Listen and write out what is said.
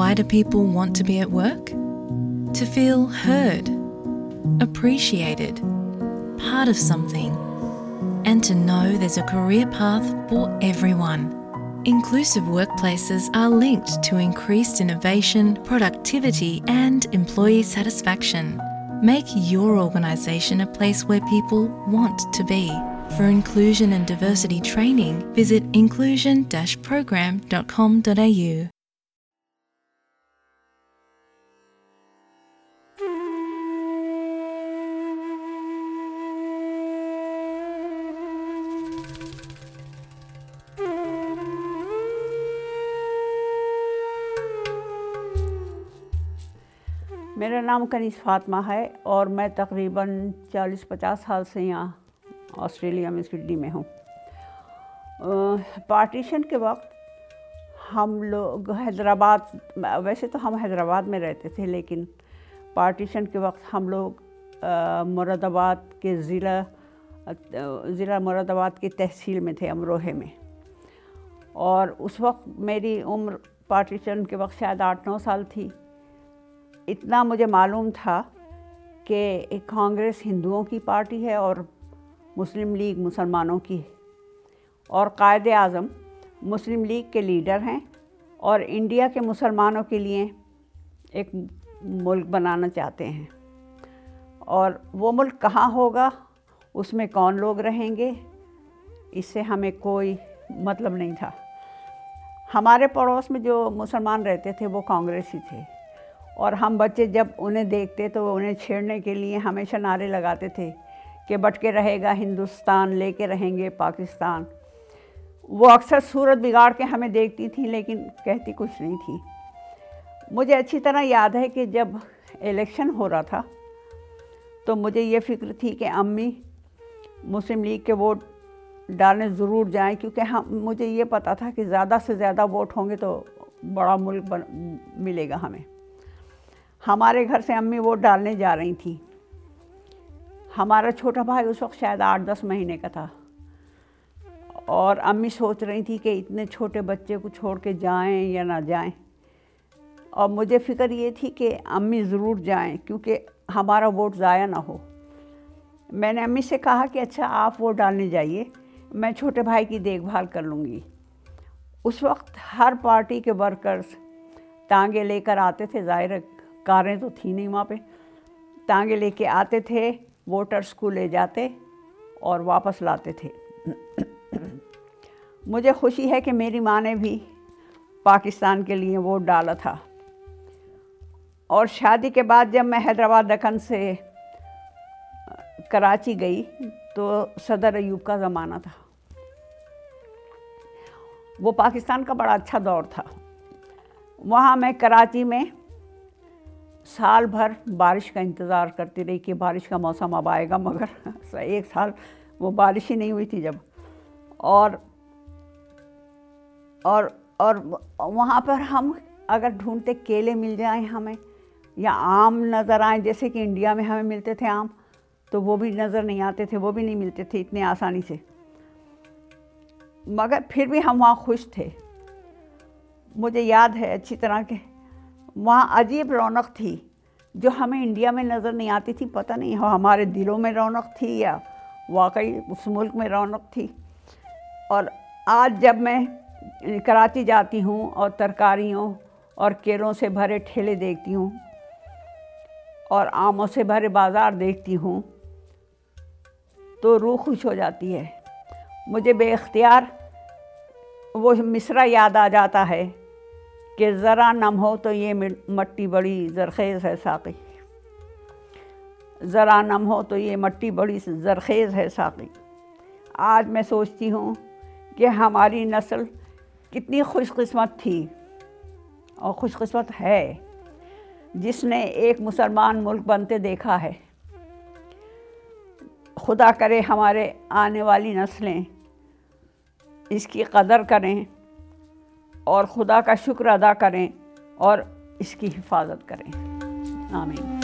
why do people want to be at work? To feel heard, appreciated, part of something, and to know there's a career path for everyone. Inclusive workplaces are linked to increased innovation, productivity, and employee satisfaction. Make your organisation a place where people want to be. For inclusion and diversity training, visit inclusion-program.com.au. میرا نام کنیز فاطمہ ہے اور میں تقریباً چالیس پچاس سال سے یہاں آسٹریلیا میں سڈنی میں ہوں۔ پارٹیشن کے وقت ہم لوگ حیدرآباد، ویسے تو ہم حیدرآباد میں رہتے تھے، لیکن پارٹیشن کے وقت ہم لوگ مراد آباد کے ضلع ضلع مراد آباد کی تحصیل میں تھے امروہے میں۔ اور اس وقت میری عمر پارٹیشن کے وقت شاید آٹھ نو سال تھی۔ اتنا مجھے معلوم تھا کہ کانگریس ہندوؤں کی پارٹی ہے اور مسلم لیگ مسلمانوں کی اور قائد اعظم مسلم لیگ کے لیڈر ہیں اور انڈیا کے مسلمانوں کے لیے ایک ملک بنانا چاہتے ہیں۔ اور وہ ملک کہاں ہوگا، اس میں کون لوگ رہیں گے، اس سے ہمیں کوئی مطلب نہیں تھا۔ ہمارے پڑوس میں جو مسلمان رہتے تھے وہ کانگریسی تھے۔ اور ہم بچے جب انہیں دیکھتے تو وہ انہیں چھیڑنے کے لیے ہمیشہ نعرے لگاتے تھے کہ بٹ کے رہے گا ہندوستان، لے کے رہیں گے پاکستان۔ وہ اکثر صورت بگاڑ کے ہمیں دیکھتی تھیں لیکن کہتی کچھ نہیں تھی۔ مجھے اچھی طرح یاد ہے کہ جب الیکشن ہو رہا تھا تو مجھے یہ فکر تھی کہ امی مسلم لیگ کے ووٹ ڈالنے ضرور جائیں کیونکہ ہم، مجھے یہ پتہ تھا کہ زیادہ سے زیادہ ووٹ ہوں گے تو بڑا ملک بن، ملے گا ہمیں۔ ہمارے گھر سے امی ووٹ ڈالنے جا رہی تھیں۔ ہمارا چھوٹا بھائی اس وقت شاید آٹھ دس مہینے کا تھا۔ اور امی سوچ رہی تھی کہ اتنے چھوٹے بچے کو چھوڑ کے جائیں یا نہ جائیں۔ اور مجھے فکر یہ تھی کہ امی ضرور جائیں کیونکہ ہمارا ووٹ ضائع نہ ہو۔ میں نے امی سے کہا کہ اچھا آپ ووٹ ڈالنے جائیے، میں چھوٹے بھائی کی دیکھ بھال کر لوں گی۔ اس وقت ہر پارٹی کے ورکرز ٹانگے لے کر آتے تھے، ظاہر کاریں تو تھیں نہیں وہاں پہ ٹانگے لے کے آتے تھے ووٹرس کو لے جاتے اور واپس لاتے تھے مجھے خوشی ہے کہ میری ماں نے بھی پاکستان کے لیے ووٹ ڈالا تھا اور شادی کے بعد جب میں حیدرآباد دکن سے کراچی گئی تو صدر ایوب کا زمانہ تھا وہ پاکستان کا بڑا اچھا دور تھا وہاں میں کراچی میں سال بھر بارش کا انتظار کرتی رہی کہ بارش کا موسم اب آئے گا، مگر ایک سال وہ بارش ہی نہیں ہوئی تھی جب۔ اور اور اور وہاں پر ہم اگر ڈھونڈتے کیلے مل جائیں ہمیں یا آم نظر آئیں، جیسے کہ انڈیا میں ہمیں ملتے تھے آم، تو وہ بھی نظر نہیں آتے تھے، وہ بھی نہیں ملتے تھے اتنے آسانی سے۔ مگر پھر بھی ہم وہاں خوش تھے۔ مجھے یاد ہے اچھی طرح کہ وہاں عجیب رونق تھی، جو ہمیں انڈیا میں نظر نہیں آتی تھی، پتہ نہیں ہمارے دلوں میں رونق تھی یا واقعی اس ملک میں رونق تھی۔ اور آج جب میں کراچی جاتی ہوں اور ترکاریوں اور کیلوں سے بھرے ٹھیلے دیکھتی ہوں اور آموں سے بھرے بازار دیکھتی ہوں تو روح خوش ہو جاتی ہے۔ مجھے بے اختیار وہ مصرع یاد آ جاتا ہے۔ کہ ذرا نم ہو تو یہ مٹی بڑی زرخیز ہے ساقی۔ ذرا نم ہو تو یہ مٹی بڑی زرخیز ہے ساقی۔ آج میں سوچتی ہوں کہ ہماری نسل کتنی خوش قسمت تھی اور خوش قسمت ہے۔ جس نے ایک مسلمان ملک بنتے دیکھا ہے۔ خدا کرے ہمارے آنے والی نسلیں اس کی قدر کریں۔ اور خدا کا شکر ادا کریں اور اس کی حفاظت کریں۔ آمین۔